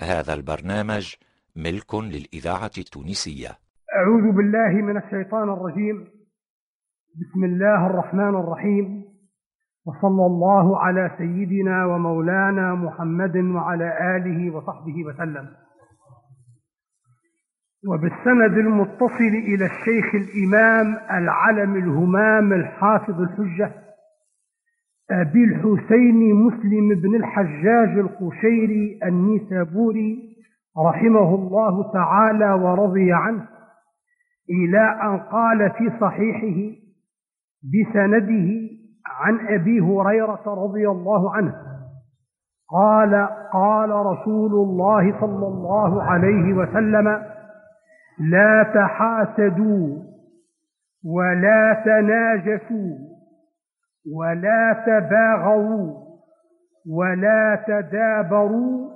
هذا البرنامج ملك للإذاعة التونسية. أعوذ بالله من الشيطان الرجيم. بسم الله الرحمن الرحيم. وصلى الله على سيدنا ومولانا محمد وعلى آله وصحبه وسلم. وبالسند المتصل إلى الشيخ الإمام العلم الهمام الحافظ الحجة أبي الحسين مسلم بن الحجاج القشيري النيسابوري رحمه الله تعالى ورضي عنه إلى أن قال في صحيحه بسنده عن أبي هريرة رضي الله عنه قال قال رسول الله صلى الله عليه وسلم لا تحاسدوا ولا تناجسوا ولا تباغوا ولا تدابروا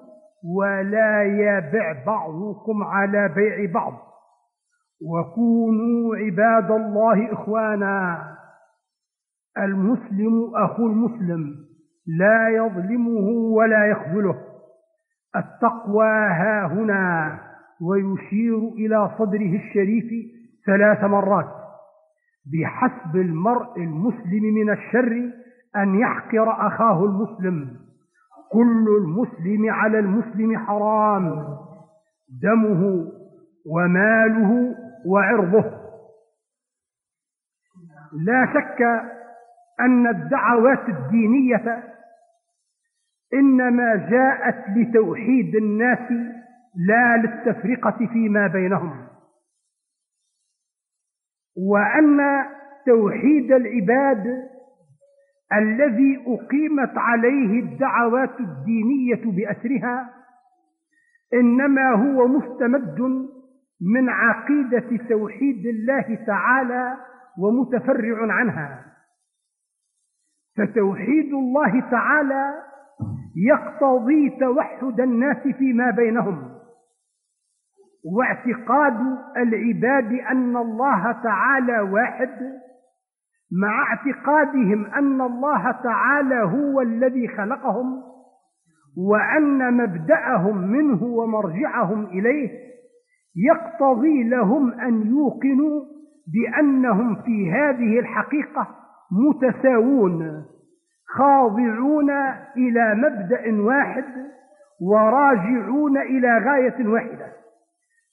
ولا يبع بعضكم على بيع بعض. وكونوا عباد الله إخوانا. المسلم أخو المسلم لا يظلمه ولا يخذله. التقوى ها هنا ويشير إلى صدره الشريف ثلاث مرات. بحسب المرء المسلم من الشر أن يحقر أخاه المسلم. كل المسلم على المسلم حرام. دمه وماله وعرضه. لا شك أن الدعوات الدينية إنما جاءت لتوحيد الناس لا للتفرقة فيما بينهم. وأن توحيد العباد الذي أقيمت عليه الدعوات الدينية بأسرها إنما هو مستمد من عقيدة توحيد الله تعالى ومتفرع عنها. فتوحيد الله تعالى يقتضي توحد الناس فيما بينهم. واعتقاد العباد أن الله تعالى واحد مع اعتقادهم أن الله تعالى هو الذي خلقهم وأن مبدأهم منه ومرجعهم إليه يقتضي لهم أن يوقنوا بأنهم في هذه الحقيقة متساوون خاضعون إلى مبدأ واحد وراجعون إلى غاية واحدة.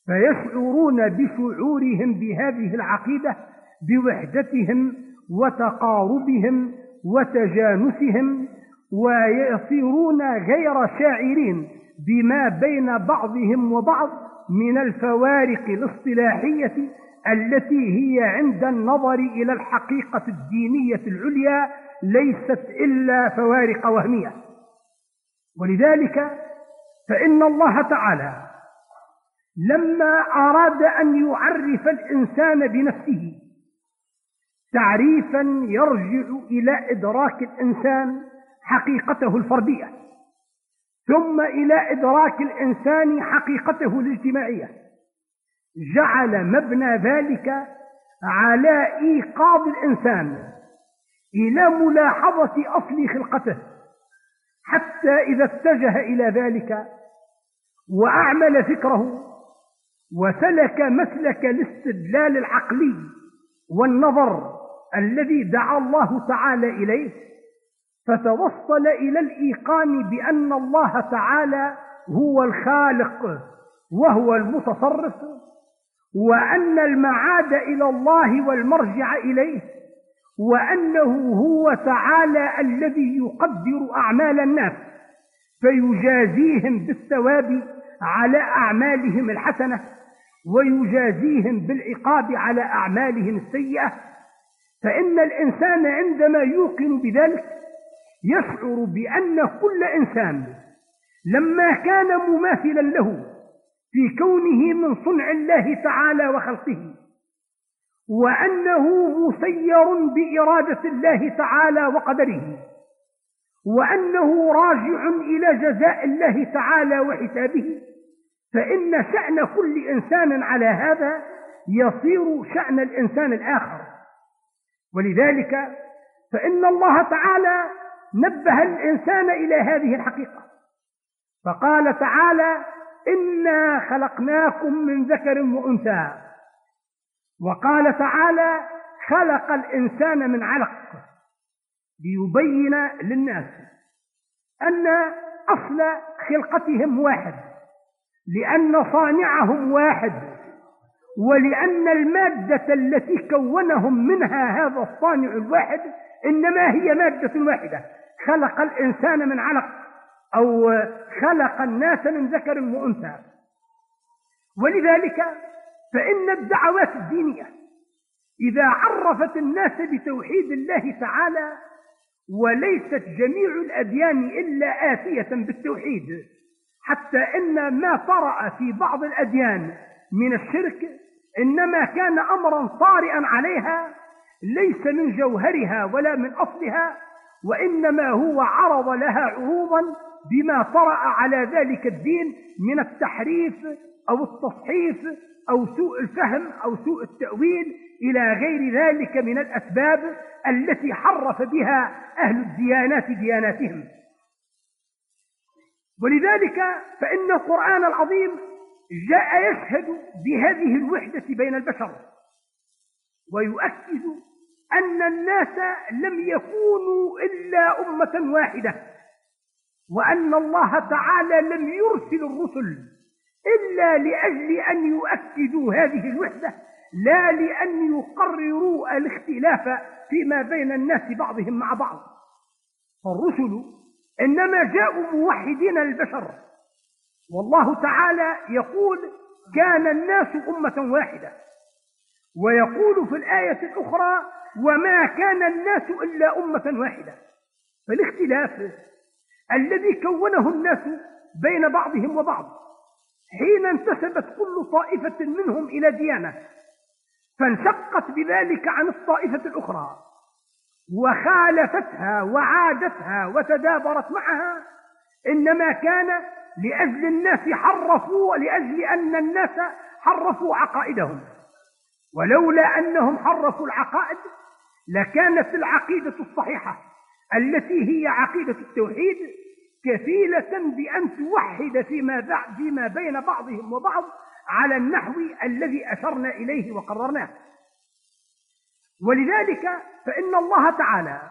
فيشعرون بشعورهم بهذه العقيدة بوحدتهم وتقاربهم وتجانسهم ويصيرون غير شاعرين بما بين بعضهم وبعض من الفوارق الاصطلاحية التي هي عند النظر إلى الحقيقة الدينية العليا ليست إلا فوارق وهمية. ولذلك فإن الله تعالى لما أراد أن يعرف الإنسان بنفسه تعريفا يرجع إلى إدراك الإنسان حقيقته الفردية ثم إلى إدراك الإنسان حقيقته الاجتماعية. جعل مبنى ذلك على إيقاظ الإنسان إلى ملاحظة أصل خلقته حتى إذا اتجه إلى ذلك وأعمل فكره. وسلك مسلك الاستدلال العقلي والنظر الذي دعا الله تعالى إليه فتوصل إلى الإيقان بأن الله تعالى هو الخالق وهو المتصرف وأن المعاد إلى الله والمرجع إليه وأنه هو تعالى الذي يقدر أعمال الناس فيجازيهم بالثواب على أعمالهم الحسنة ويجازيهم بالعقاب على أعمالهم السيئة. فإن الإنسان عندما يوقن بذلك يشعر بأن كل إنسان لما كان مماثلا له في كونه من صنع الله تعالى وخلقه وأنه مسير بإرادة الله تعالى وقدره وأنه راجع إلى جزاء الله تعالى وحسابه فإن شأن كل إنسان على هذا يصير شأن الإنسان الآخر. ولذلك فإن الله تعالى نبه الإنسان إلى هذه الحقيقة فقال تعالى إنا خلقناكم من ذكر وأنثى. وقال تعالى خلق الإنسان من علق. ليبين للناس أن أصل خلقتهم واحد لأن صانعهم واحد ولأن المادة التي كونهم منها هذا الصانع الواحد إنما هي مادة واحدة. خلق الإنسان من علق أو خلق الناس من ذكر وأنثى. ولذلك فإن الدعوات الدينية إذا عرفت الناس بتوحيد الله تعالى وليست جميع الأديان إلا آتية بالتوحيد حتى إن ما طرأ في بعض الأديان من الشرك إنما كان أمرا طارئا عليها ليس من جوهرها ولا من أصلها وإنما هو عرض لها عروضا بما طرأ على ذلك الدين من التحريف أو التصحيف أو سوء الفهم أو سوء التأويل إلى غير ذلك من الأسباب التي حرف بها أهل الديانات دياناتهم. ولذلك فإن القرآن العظيم جاء يشهد بهذه الوحدة بين البشر ويؤكد أن الناس لم يكونوا إلا أمة واحدة وأن الله تعالى لم يرسل الرسل إلا لأجل أن يؤكدوا هذه الوحدة لا لأن يقرروا الاختلاف فيما بين الناس بعضهم مع بعض. فالرسل إنما جاءوا موحدين للبشر والله تعالى يقول كان الناس أمة واحدة. ويقول في الآية الأخرى وما كان الناس إلا أمة واحدة. فالاختلاف الذي كونه الناس بين بعضهم وبعض حين انتسبت كل طائفة منهم إلى ديانة فانشقت بذلك عن الطائفة الأخرى وخالفتها وعادتها وتدابرت معها إنما كان لأجل الناس حرفوا لأجل أن الناس حرفوا عقائدهم. ولولا أنهم حرفوا العقائد لكانت العقيدة الصحيحة التي هي عقيدة التوحيد كفيلة بأن توحد فيما, فيما بين بعضهم وبعض على النحو الذي أشرنا إليه وقررناه. ولذلك فإن الله تعالى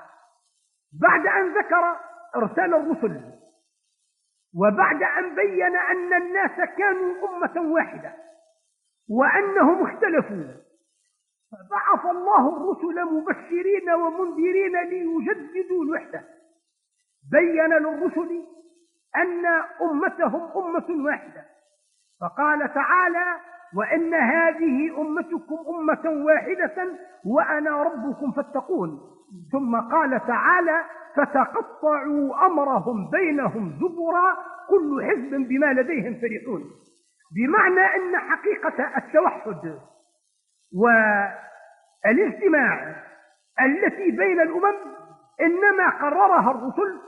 بعد أن ذكر إرسال الرسل وبعد أن بين أن الناس كانوا أمة واحدة وأنهم اختلفوا فبعث الله الرسل مبشرين ومنذرين ليجددوا الوحدة. بين للرسل أن أمتهم أمة واحدة. فقال تعالى وإن هذه أمتكم أمة واحدة وأنا ربكم فاتقون. ثم قال تعالى فتقطعوا أمرهم بينهم زبرا كل حزب بما لديهم فرحون. بمعنى أن حقيقة التوحد والإجتماع التي بين الأمم إنما قررها الرسل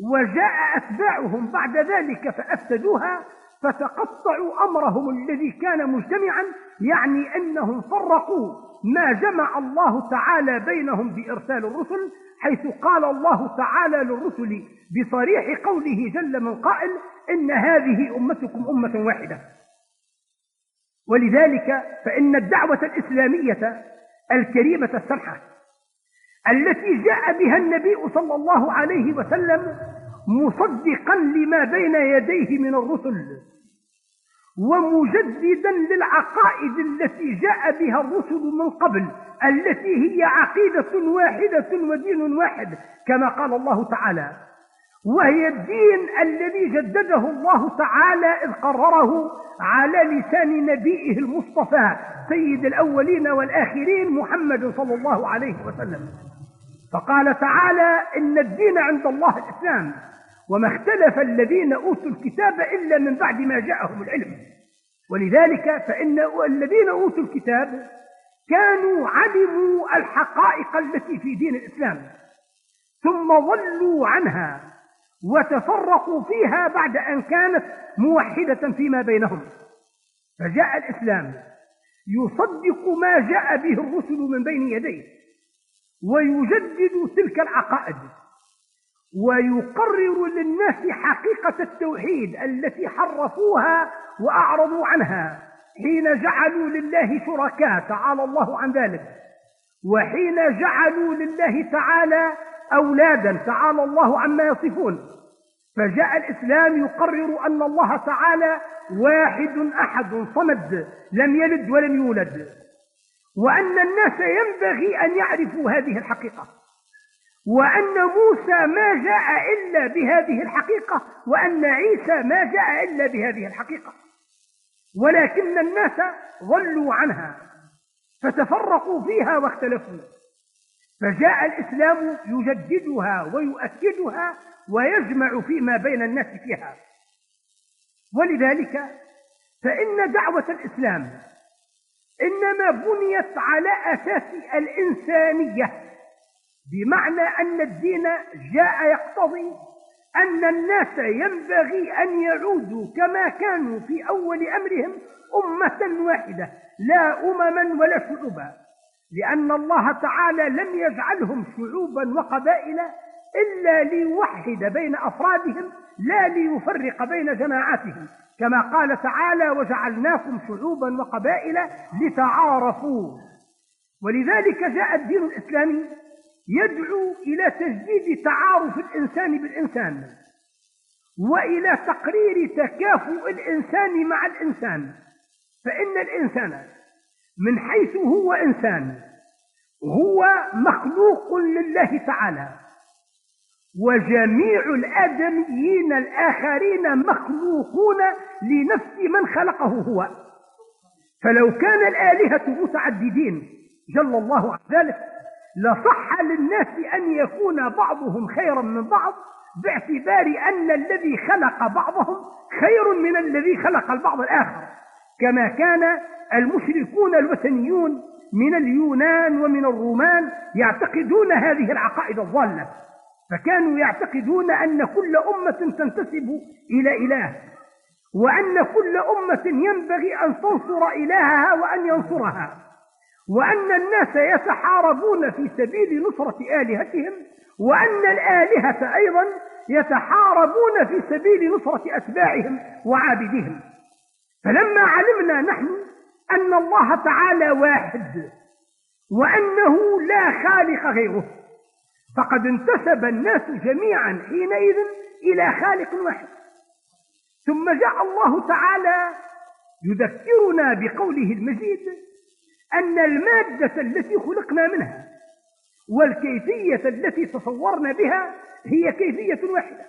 وجاء أتباعهم بعد ذلك فأفسدوها فتقطعوا أمرهم الذي كان مجتمعا يعني أنهم فرقوا ما جمع الله تعالى بينهم بإرسال الرسل حيث قال الله تعالى للرسل بصريح قوله جل من قائل إن هذه أمتكم أمة واحدة. ولذلك فإن الدعوة الإسلامية الكريمة السمحة التي جاء بها النبي صلى الله عليه وسلم مصدقا لما بين يديه من الرسل ومجددا للعقائد التي جاء بها الرسل من قبل التي هي عقيدة واحدة ودين واحد كما قال الله تعالى وهي الدين الذي جدده الله تعالى إذ قرره على لسان نبيه المصطفى سيد الأولين والآخرين محمد صلى الله عليه وسلم. فقال تعالى إن الدين عند الله الإسلام وما اختلف الذين أوتوا الكتاب إلا من بعد ما جاءهم العلم. ولذلك فإن الذين أوتوا الكتاب كانوا علموا الحقائق التي في دين الإسلام ثم ضلوا عنها وتفرقوا فيها بعد أن كانت موحدة فيما بينهم. فجاء الإسلام يصدق ما جاء به الرسل من بين يديه. ويجدد تلك العقائد ويقرر للناس حقيقة التوحيد التي حرفوها وأعرضوا عنها حين جعلوا لله شركاء تعالى الله عن ذلك وحين جعلوا لله تعالى أولادا تعالى الله عما يصفون. فجاء الإسلام يقرر أن الله تعالى واحد أحد صمد لم يلد ولم يولد. وأن الناس ينبغي أن يعرفوا هذه الحقيقة. وأن موسى ما جاء إلا بهذه الحقيقة وأن عيسى ما جاء إلا بهذه الحقيقة. ولكن الناس ضلوا عنها فتفرقوا فيها واختلفوا. فجاء الإسلام يجددها ويؤكدها ويجمع فيما بين الناس فيها. ولذلك فإن دعوة الإسلام إنما بنيت على أساس الإنسانية بمعنى أن الدين جاء يقتضي أن الناس ينبغي أن يعودوا كما كانوا في أول أمرهم أمة واحدة لا أمما ولا شعوبا لأن الله تعالى لم يجعلهم شعوبا وقبائل إلا ليوحد بين أفرادهم لا ليفرق بين جماعاتهم. كما قال تعالى وجعلناكم شعوبا وقبائل لتعارفوا. ولذلك جاء الدين الإسلامي يدعو إلى تجديد تعارف الإنسان بالإنسان وإلى تقرير تكافؤ الإنسان مع الإنسان. فإن الإنسان من حيث هو إنسان هو مخلوق لله تعالى. وجميع الآدميين الآخرين مخلوقون لنفس من خلقه هو. فلو كان الآلهة متعددين جل الله عن ذلك لصح للناس أن يكون بعضهم خيرا من بعض باعتبار أن الذي خلق بعضهم خير من الذي خلق البعض الآخر. كما كان المشركون الوثنيون من اليونان ومن الرومان يعتقدون هذه العقائد الضالة. فكانوا يعتقدون أن كل أمة تنتسب إلى إله وأن كل أمة ينبغي أن تنصر إلهها وأن ينصرها وأن الناس يتحاربون في سبيل نصرة آلهتهم وأن الآلهة أيضا يتحاربون في سبيل نصرة أتباعهم وعابدهم. فلما علمنا نحن أن الله تعالى واحد وأنه لا خالق غيره فقد انتسب الناس جميعا حينئذ إلى خالق واحد. ثم جاء الله تعالى يذكرنا بقوله المجيد أن المادة التي خلقنا منها والكيفية التي تصورنا بها هي كيفية واحدة.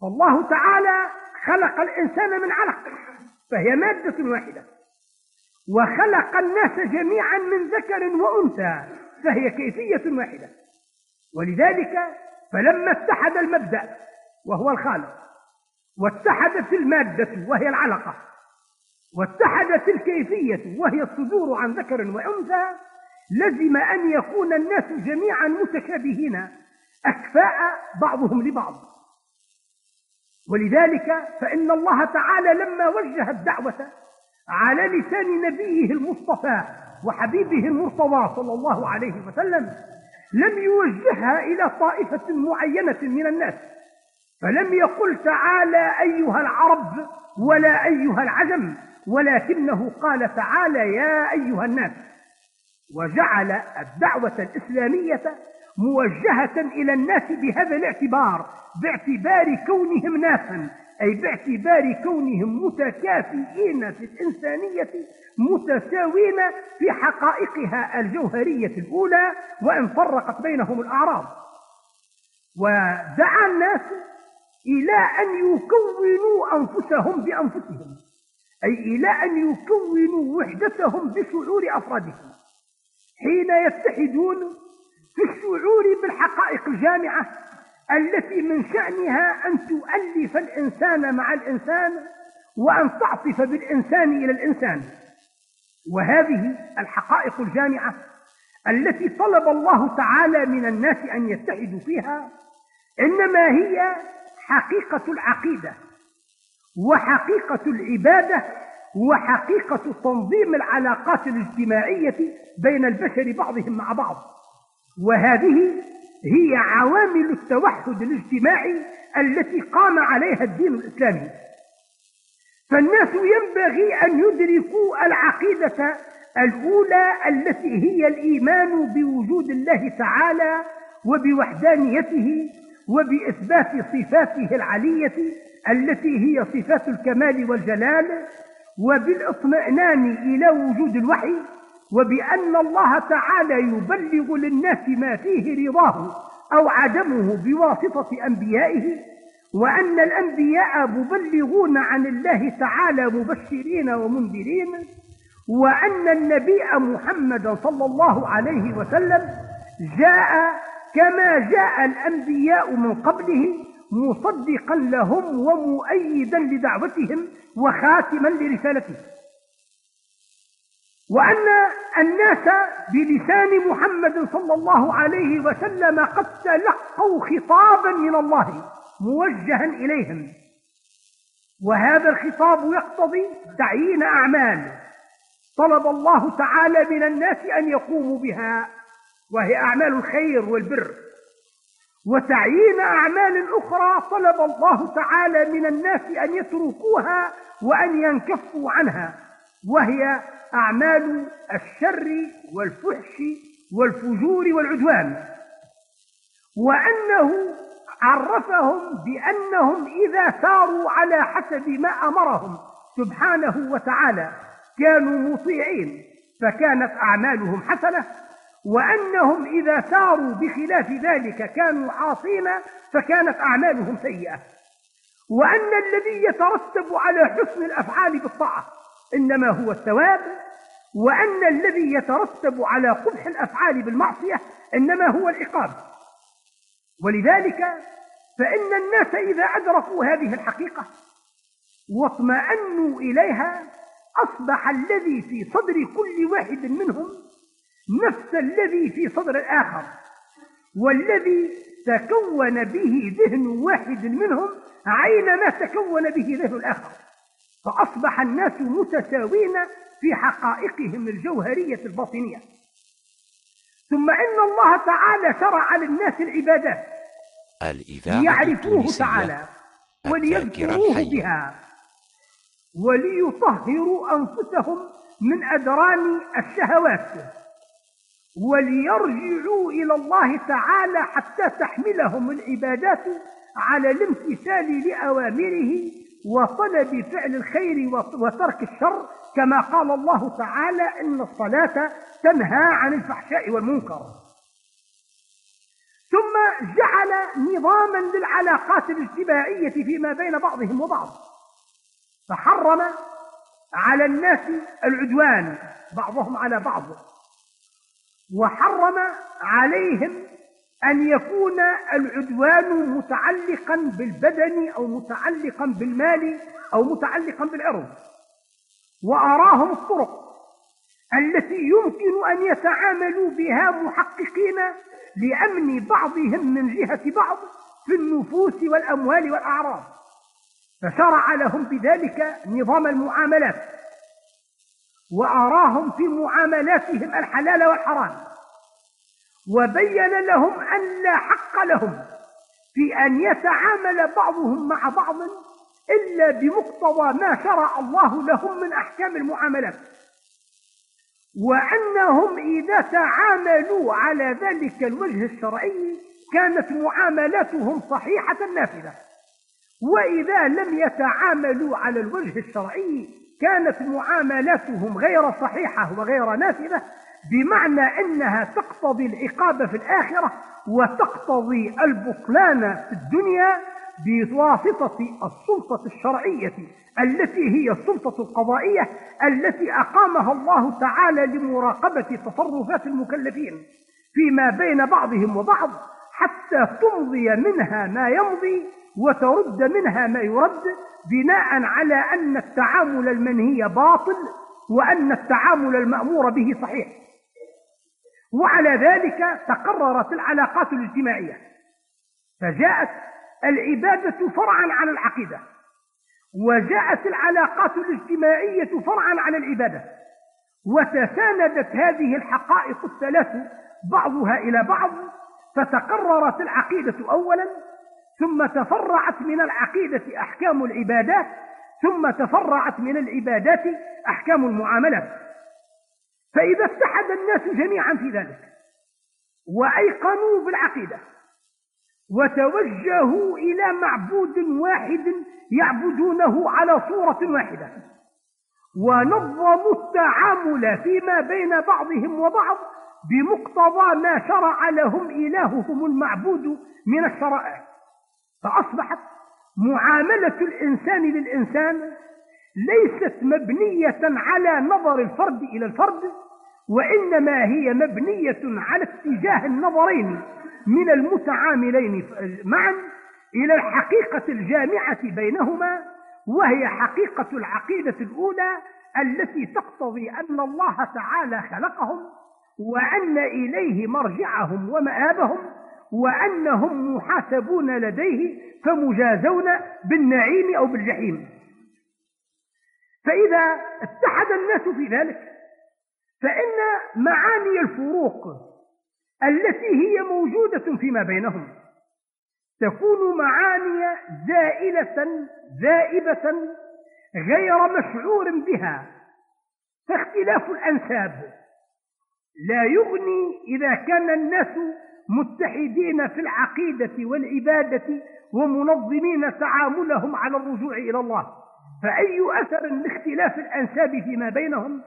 فالله تعالى خلق الإنسان من علق فهي مادة واحدة. وخلق الناس جميعا من ذكر وأنثى فهي كيفية واحدة. ولذلك فلما اتحد المبدأ وهو الخالق واتحدت المادة وهي العلقة واتحدت الكيفية وهي الصدور عن ذكر وأنثى لزم أن يكون الناس جميعا متشابهين أكفاء بعضهم لبعض. ولذلك فإن الله تعالى لما وجه الدعوة على لسان نبيه المصطفى وحبيبه المرتضى صلى الله عليه وسلم لم يوجهها إلى طائفة معينة من الناس فلم يقل تعالى أيها العرب ولا أيها العجم ولكنه قال تعالى يا أيها الناس وجعل الدعوة الإسلامية موجهة إلى الناس بهذا الاعتبار باعتبار كونهم ناسا. أي باعتبار كونهم متكافئين في الإنسانية متساوين في حقائقها الجوهرية الأولى وإن فرقت بينهم الأعراض. ودعا الناس إلى أن يكونوا أنفسهم بأنفسهم أي إلى أن يكونوا وحدتهم بشعور أفرادهم حين يتحدون في الشعور بالحقائق الجامعة التي من شأنها أن تؤلف الإنسان مع الإنسان وأن تعطف بالإنسان إلى الإنسان. وهذه الحقائق الجامعة التي طلب الله تعالى من الناس أن يتحدوا فيها إنما هي حقيقة العقيدة وحقيقة العبادة وحقيقة تنظيم العلاقات الاجتماعية بين البشر بعضهم مع بعض. وهذه هي عوامل التوحد الاجتماعي التي قام عليها الدين الإسلامي. فالناس ينبغي أن يدركوا العقيدة الأولى التي هي الإيمان بوجود الله تعالى وبوحدانيته وبإثبات صفاته العلية التي هي صفات الكمال والجلال وبالاطمئنان إلى وجود الوحي. وبأن الله تعالى يبلغ للناس ما فيه رضاه أو عدمه بواسطة أنبيائه وأن الأنبياء مبلغون عن الله تعالى مبشرين ومنذرين وأن النبي محمد صلى الله عليه وسلم جاء كما جاء الأنبياء من قبله مصدقا لهم ومؤيدا لدعوتهم وخاتما لرسالته. وأن الناس بلسان محمد صلى الله عليه وسلم قد تلقوا خطابا من الله موجها إليهم. وهذا الخطاب يقتضي تعيين أعمال. طلب الله تعالى من الناس أن يقوموا بها وهي أعمال الخير والبر. وتعيين أعمال أخرى طلب الله تعالى من الناس أن يتركوها وأن ينكفوا عنها وهي أعمال الشر والفحش والفجور والعدوان وأنه عرفهم بأنهم إذا ساروا على حسب ما أمرهم سبحانه وتعالى كانوا مطيعين فكانت أعمالهم حسنة وأنهم إذا ساروا بخلاف ذلك كانوا عاصين فكانت أعمالهم سيئة. وأن الذي يترتب على حسن الأفعال بالطاعة إنما هو الثواب وأن الذي يترتب على قبح الأفعال بالمعصية إنما هو العقاب. ولذلك فإن الناس إذا أدركوا هذه الحقيقة واطمأنوا إليها أصبح الذي في صدر كل واحد منهم نفس الذي في صدر الآخر. والذي تكون به ذهن واحد منهم عين ما تكون به ذهن الآخر. فأصبح الناس متساوين في حقائقهم الجوهرية الباطنية. ثم إن الله تعالى شرع للناس العبادات. ليعرفوه تعالى وليذكروه بها. وليطهروا أنفسهم من أدران الشهوات. وليرجعوا إلى الله تعالى حتى تحملهم العبادات على الامتثال لأوامره وطلب فعل الخير وترك الشر كما قال الله تعالى إن الصلاة تنهى عن الفحشاء والمنكر. ثم جعل نظاما للعلاقات الاجتماعية فيما بين بعضهم وبعض. فحرم على الناس العدوان بعضهم على بعض. وحرم عليهم أن يكون العدوان متعلقا بالبدن أو متعلقا بالمال أو متعلقا بالعرض. وأراهم الطرق التي يمكن أن يتعاملوا بها محققين لأمن بعضهم من جهة بعض في النفوس والأموال والأعراض. فشرع لهم بذلك نظام المعاملات. وأراهم في معاملاتهم الحلال والحرام. وبين لهم أن لا حق لهم في أن يتعامل بعضهم مع بعض إلا بمقتضى ما شرع الله لهم من أحكام المعاملات وأنهم إذا تعاملوا على ذلك الوجه الشرعي كانت معاملاتهم صحيحة نافذة. وإذا لم يتعاملوا على الوجه الشرعي كانت معاملاتهم غير صحيحة وغير نافذة. بمعنى أنها تقتضي العقاب في الآخرة وتقتضي البطلان في الدنيا بواسطة السلطة الشرعية التي هي السلطة القضائية التي أقامها الله تعالى لمراقبة تصرفات المكلفين فيما بين بعضهم وبعض حتى تمضي منها ما يمضي وترد منها ما يرد بناء على أن التعامل المنهي باطل وأن التعامل المأمور به صحيح. وعلى ذلك تقررت العلاقات الاجتماعية. فجاءت العبادة فرعا على العقيدة وجاءت العلاقات الاجتماعية فرعا على العبادة وتساندت هذه الحقائق الثلاث بعضها إلى بعض فتقررت العقيدة أولا ثم تفرعت من العقيدة أحكام العبادات ثم تفرعت من العبادات أحكام المعاملات. فإذا اتحد الناس جميعا في ذلك وأيقنوا بالعقيدة وتوجهوا إلى معبود واحد يعبدونه على صورة واحدة ونظموا التعامل فيما بين بعضهم وبعض بمقتضى ما شرع لهم إلههم المعبود من الشرائع. فأصبحت معاملة الإنسان للإنسان ليست مبنية على نظر الفرد إلى الفرد وإنما هي مبنية على اتجاه النظرين من المتعاملين معا إلى الحقيقة الجامعة بينهما وهي حقيقة العقيدة الأولى التي تقتضي أن الله تعالى خلقهم وأن إليه مرجعهم ومآبهم وأنهم محاسبون لديه فمجازون بالنعيم أو بالجحيم. فإذا اتحد الناس في ذلك فإن معاني الفروق التي هي موجودة فيما بينهم تكون معاني زائلة ذائبة غير مشعور بها فاختلاف الأنساب. لا يغني إذا كان الناس متحدين في العقيدة والعبادة ومنظمين تعاملهم على الرجوع إلى الله. فأي أثر لاختلاف الأنساب فيما بينهم؟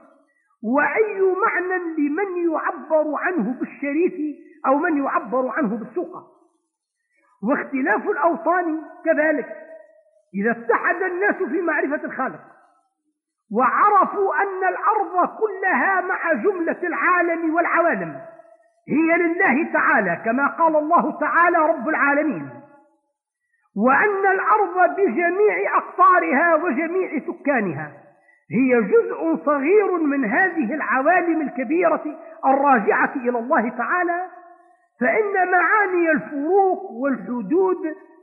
وأي معنى لمن يعبر عنه بالشريف أو من يعبر عنه بالسوقة واختلاف الأوطان كذلك إذا اتحد الناس في معرفة الخالق وعرفوا أن الأرض كلها مع جملة العالم والعوالم هي لله تعالى كما قال الله تعالى رب العالمين وأن الأرض بجميع أقطارها وجميع سكانها. هي جزء صغير من هذه العوالم الكبيرة الراجعة إلى الله تعالى فإن معاني الفروق والحدود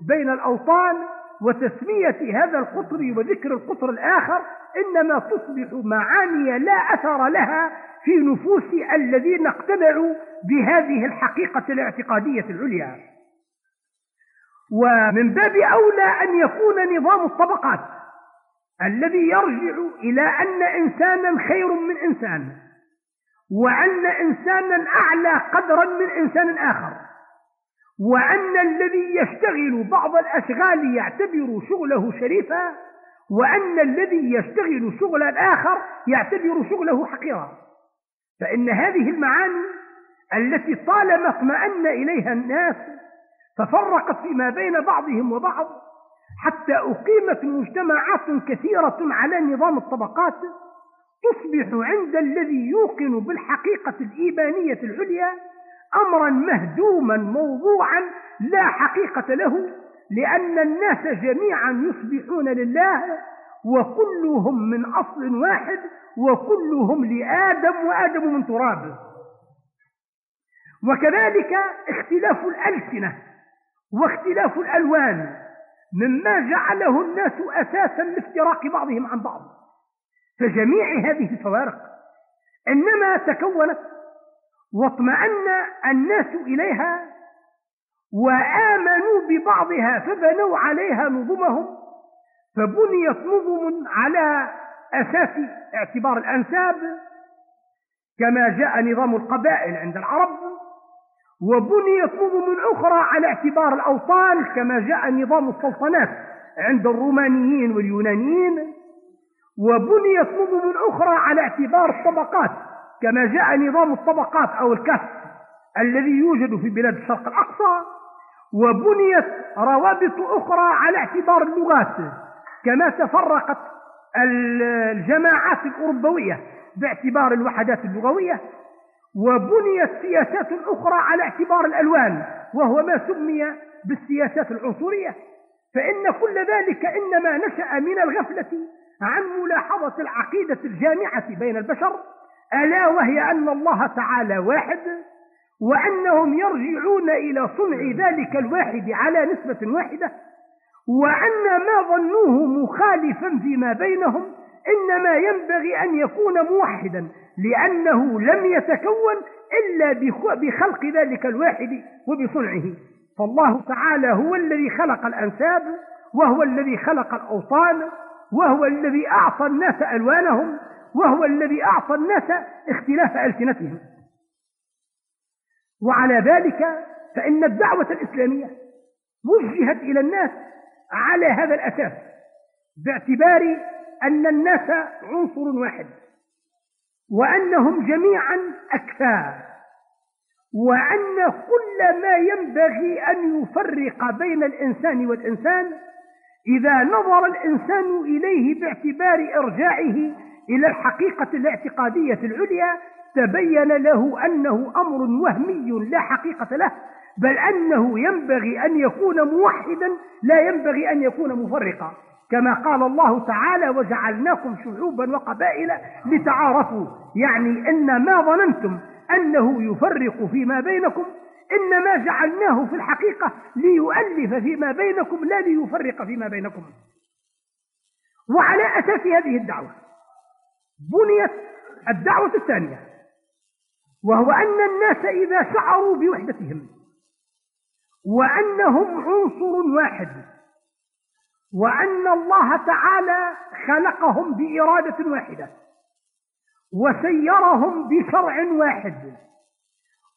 بين الأوطان وتسمية هذا القطر وذكر القطر الآخر إنما تصبح معاني لا أثر لها في نفوس الذين اقتنعوا بهذه الحقيقة الاعتقادية العليا. ومن باب أولى أن يكون نظام الطبقات الذي يرجع إلى أن إنسانا خير من إنسان وأن إنسانا أعلى قدرا من إنسان آخر وأن الذي يشتغل بعض الأشغال يعتبر شغله شريفا وأن الذي يشتغل شغل الآخر يعتبر شغله حقيرا. فإن هذه المعاني التي طالما اطمأن إليها الناس تفرقت فيما بين بعضهم وبعض حتى أقيمت مجتمعات كثيرة على نظام الطبقات تصبح عند الذي يوقن بالحقيقة الإيمانية العليا أمرا مهدوما موضوعا لا حقيقة له لأن الناس جميعا يصبحون لله وكلهم من أصل واحد وكلهم لآدم وآدم من تراب. وكذلك اختلاف الألسنة واختلاف الألوان. مما جعله الناس أساسا لافتراق بعضهم عن بعض. فجميع هذه الفوارق إنما تكونت واطمأن الناس إليها وآمنوا ببعضها فبنوا عليها نظمهم فبنيت نظم على أساس اعتبار الأنساب كما جاء نظام القبائل عند العرب. وبنيت نظم أخرى على اعتبار الأوطان كما جاء نظام السلطنات عند الرومانيين واليونانيين. وبنيت نظم أخرى على اعتبار الطبقات كما جاء نظام الطبقات أو الكهف الذي يوجد في بلاد الشرق الأقصى. وبنيت روابط أخرى على اعتبار اللغات كما تفرقت الجماعات الأوروبوية باعتبار الوحدات اللغوية. وبنيت سياسات أخرى على اعتبار الألوان وهو ما سمي بالسياسات العنصرية. فإن كل ذلك إنما نشأ من الغفلة عن ملاحظة العقيدة الجامعة بين البشر ألا وهي أن الله تعالى واحد وأنهم يرجعون إلى صنع ذلك الواحد على نسبة واحدة وأن ما ظنوه مخالفا فيما بينهم إنما ينبغي أن يكون موحدا لأنه لم يتكون إلا بخلق ذلك الواحد وبصنعه. فالله تعالى هو الذي خلق الأنساب وهو الذي خلق الأوطان وهو الذي أعطى الناس ألوانهم وهو الذي أعطى الناس اختلاف ألسنتهم. وعلى ذلك فإن الدعوة الإسلامية وجهت إلى الناس على هذا الأساس باعتبار أن الناس عنصر واحد وأنهم جميعا أكفاء وأن كل ما ينبغي أن يفرق بين الإنسان والإنسان إذا نظر الإنسان إليه باعتبار إرجاعه إلى الحقيقة الاعتقادية العليا تبين له أنه أمر وهمي لا حقيقة له بل أنه ينبغي أن يكون موحدا لا ينبغي أن يكون مفرقا. كما قال الله تعالى وجعلناكم شعوبا وقبائل لتعارفوا. يعني إن ما ظننتم أنه يفرق فيما بينكم إنما جعلناه في الحقيقة ليؤلف فيما بينكم لا ليفرق فيما بينكم. وعلى أساس هذه الدعوة بنيت الدعوة الثانية وهو أن الناس إذا شعروا بوحدتهم وأنهم عنصر واحد وأن الله تعالى خلقهم بإرادة واحدة وسيرهم بشرع واحد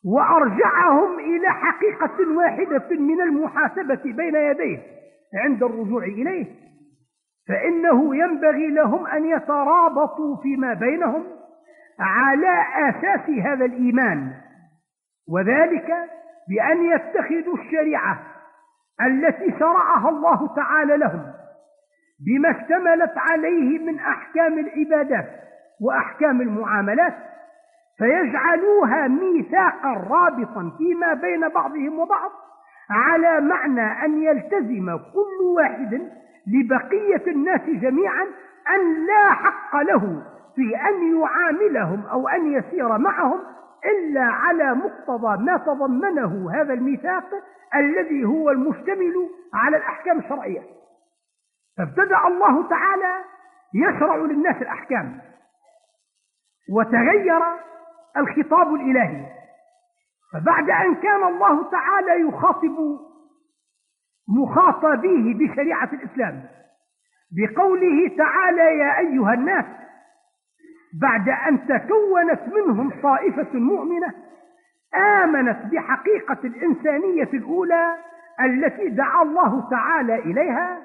وأرجعهم إلى حقيقة واحدة من المحاسبة بين يديه عند الرجوع إليه فإنه ينبغي لهم أن يترابطوا فيما بينهم على أساس هذا الإيمان وذلك بأن يتخذوا الشريعة التي شرعها الله تعالى لهم بما اشتملت عليه من أحكام العبادات وأحكام المعاملات فيجعلوها ميثاقا رابطا فيما بين بعضهم وبعض على معنى أن يلتزم كل واحد لبقية الناس جميعا أن لا حق له في أن يعاملهم أو أن يسير معهم إلا على مقتضى ما تضمنه هذا الميثاق الذي هو المشتمل على الأحكام الشرعية. فابتدأ الله تعالى يشرع للناس الأحكام وتغير الخطاب الإلهي. فبعد أن كان الله تعالى يخاطب مخاطبيه بشريعة الإسلام بقوله تعالى يا أيها الناس بعد أن تكونت منهم طائفة مؤمنة آمنت بحقيقة الإنسانية الأولى التي دعا الله تعالى إليها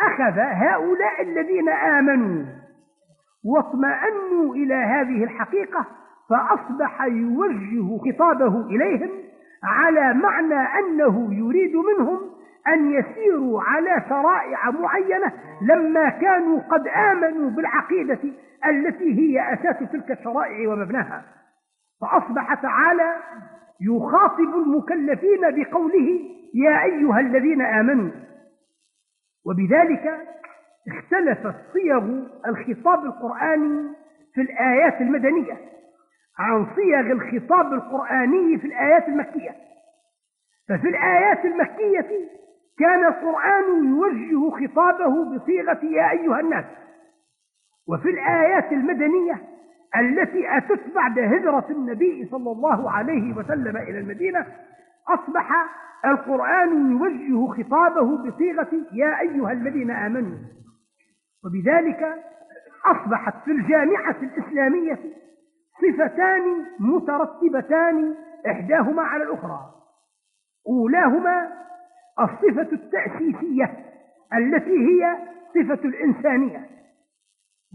أخذ هؤلاء الذين آمنوا واطمأنوا إلى هذه الحقيقة فأصبح يوجه خطابه إليهم على معنى أنه يريد منهم أن يسيروا على شرائع معينة لما كانوا قد آمنوا بالعقيدة التي هي أساس تلك الشرائع ومبناها. فأصبح تعالى يخاطب المكلفين بقوله يا أيها الذين آمنوا. وبذلك اختلفت صيغ الخطاب القرآني في الآيات المدنية عن صيغ الخطاب القرآني في الآيات المكية. ففي الآيات المكية كان القرآن يوجه خطابه بصيغة يا أيها الناس. وفي الآيات المدنية التي أتت بعد هجرة النبي صلى الله عليه وسلم إلى المدينة أصبح القرآن يوجه خطابه بصيغة يا أيها الذين آمنوا. وبذلك أصبحت في الجامعة الإسلامية صفتان مترتبتان إحداهما على الأخرى أولاهما الصفة التأسيسية التي هي صفة الإنسانية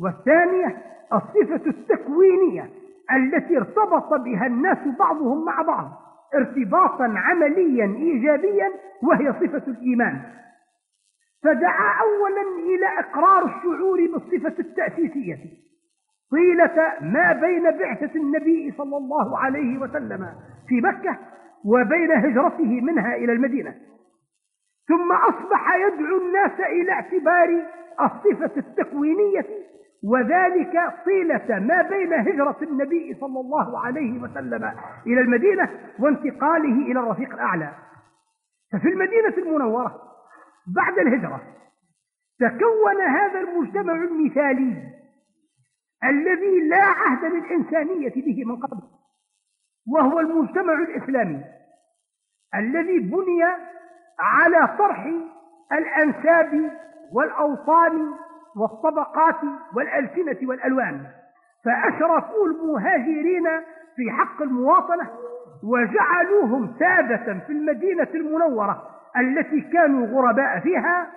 والثانية الصفة التكوينية التي ارتبط بها الناس بعضهم مع بعض ارتباطا عمليا إيجابيا وهي صفة الإيمان. فدعا أولا إلى إقرار الشعور بالصفة التأسيسية. طيلة ما بين بعثة النبي صلى الله عليه وسلم في مكة وبين هجرته منها إلى المدينة. ثم أصبح يدعو الناس إلى اعتبار الصفة التكوينية وذلك طيلة ما بين هجرة النبي صلى الله عليه وسلم إلى المدينة وانتقاله إلى الرفيق الأعلى. ففي المدينة المنورة بعد الهجرة تكون هذا المجتمع المثالي الذي لا عهد للإنسانية به من قبل وهو المجتمع الإسلامي الذي بني على طرح الأنساب والأوطان والطبقات والألسنة والألوان. فأشرفوا المهاجرين في حق المواطنة وجعلوهم سادة في المدينة المنورة التي كانوا غرباء فيها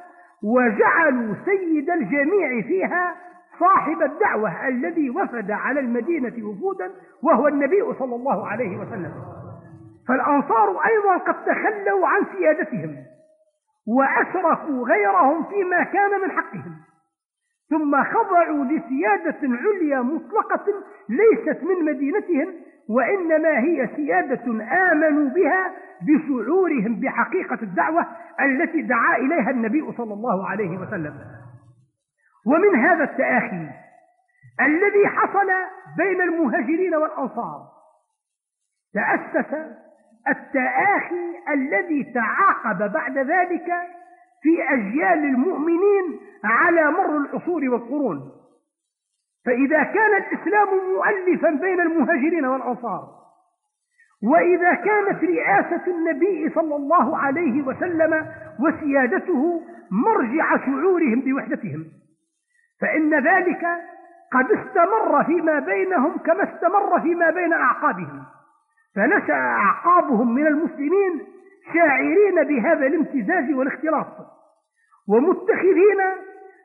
وجعلوا سيد الجميع فيها صاحب الدعوة الذي وفد على المدينة وفودا وهو النبي صلى الله عليه وسلم. فالأنصار أيضا قد تخلوا عن سيادتهم وأشرفوا غيرهم فيما كان من حقهم ثم خضعوا لسيادة عليا مطلقة ليست من مدينتهم وإنما هي سيادة آمنوا بها بشعورهم بحقيقة الدعوة التي دعا إليها النبي صلى الله عليه وسلم. ومن هذا التآخي الذي حصل بين المهاجرين والأنصار تأسس التآخي الذي تعاقب بعد ذلك في أجيال المؤمنين على مر العصور والقرون. فإذا كان الإسلام مؤلفا بين المهاجرين والأنصار وإذا كانت رئاسة النبي صلى الله عليه وسلم وسيادته مرجع شعورهم بوحدتهم فإن ذلك قد استمر فيما بينهم كما استمر فيما بين أعقابهم. فنشأ أعقابهم من المسلمين شاعرين بهذا الامتزاج والاختلاط ومتخذين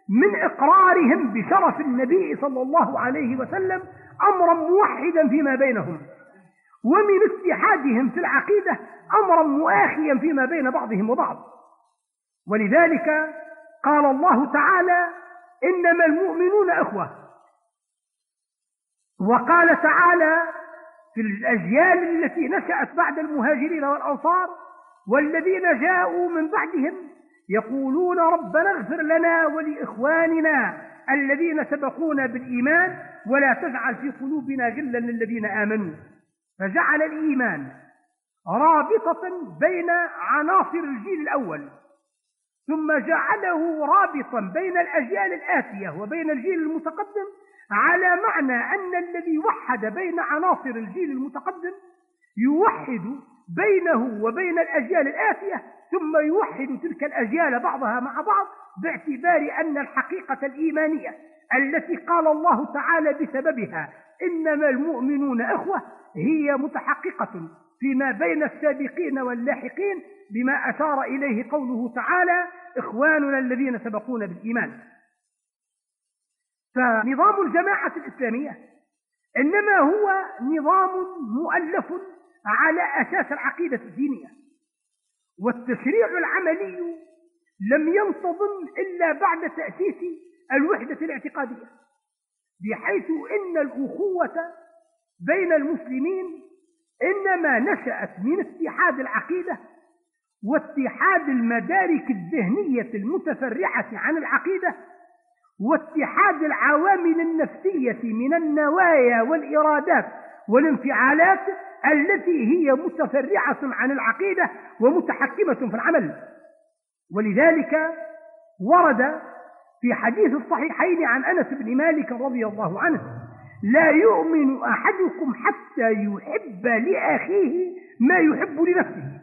من إقرارهم بشرف النبي صلى الله عليه وسلم أمرا موحدا فيما بينهم ومن اتحادهم في العقيدة أمرا مؤاخيا فيما بين بعضهم وبعض. ولذلك قال الله تعالى إنما المؤمنون أخوة. وقال تعالى في الأجيال التي نشأت بعد المهاجرين والأنصار والذين جاءوا من بعدهم يقولون ربنا اغفر لنا ولإخواننا الذين سبقونا بالإيمان ولا تجعل في قلوبنا غلا للذين آمنوا. فجعل الإيمان رابطة بين عناصر الجيل الأول ثم جعله رابطا بين الأجيال الآتية وبين الجيل المتقدم على معنى أن الذي وحد بين عناصر الجيل المتقدم يوحد بينه وبين الأجيال الآتية ثم يوحد تلك الأجيال بعضها مع بعض باعتبار أن الحقيقة الإيمانية التي قال الله تعالى بسببها إنما المؤمنون أخوة هي متحققة فيما بين السابقين واللاحقين بما أشار إليه قوله تعالى إخواننا الذين سبقونا بالإيمان. فنظام الجماعة الإسلامية إنما هو نظام مؤلف على أساس العقيدة الدينية. والتشريع العملي لم ينتظم إلا بعد تأسيس الوحدة الاعتقادية بحيث إن الأخوة بين المسلمين إنما نشأت من اتحاد العقيدة واتحاد المدارك الذهنية المتفرعة عن العقيدة واتحاد العوامل النفسية من النوايا والإرادات والانفعالات التي هي متفرعة عن العقيدة ومتحكمة في العمل. ولذلك ورد في حديث الصحيحين عن أنس بن مالك رضي الله عنه لا يؤمن أحدكم حتى يحب لأخيه ما يحب لنفسه.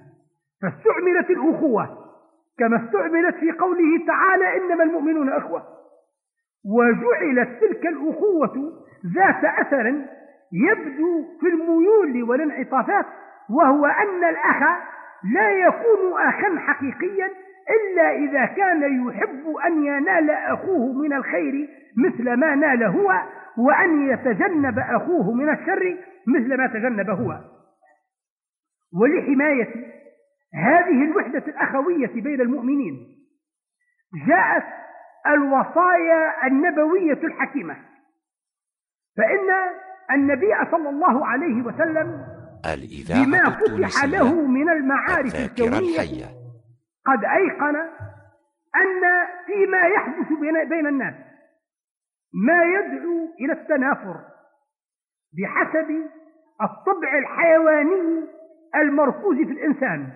فاستعملت الأخوة كما استعملت في قوله تعالى إنما المؤمنون أخوة. وجعلت تلك الأخوة ذات أثر يبدو في الميول والانعطافات وهو أن الأخ لا يكون أخا حقيقيا إلا إذا كان يحب أن ينال أخوه من الخير مثل ما نال هو وأن يتجنب أخوه من الشر مثل ما تجنب هو. ولحماية هذه الوحدة الأخوية بين المؤمنين جاءت الوصايا النبوية الحكيمة فإن النبي صلى الله عليه وسلم بما فتح له من المعارف الكونية الحية. قد أيقن أن فيما يحدث بين الناس ما يدعو إلى التنافر بحسب الطبع الحيواني المركوز في الإنسان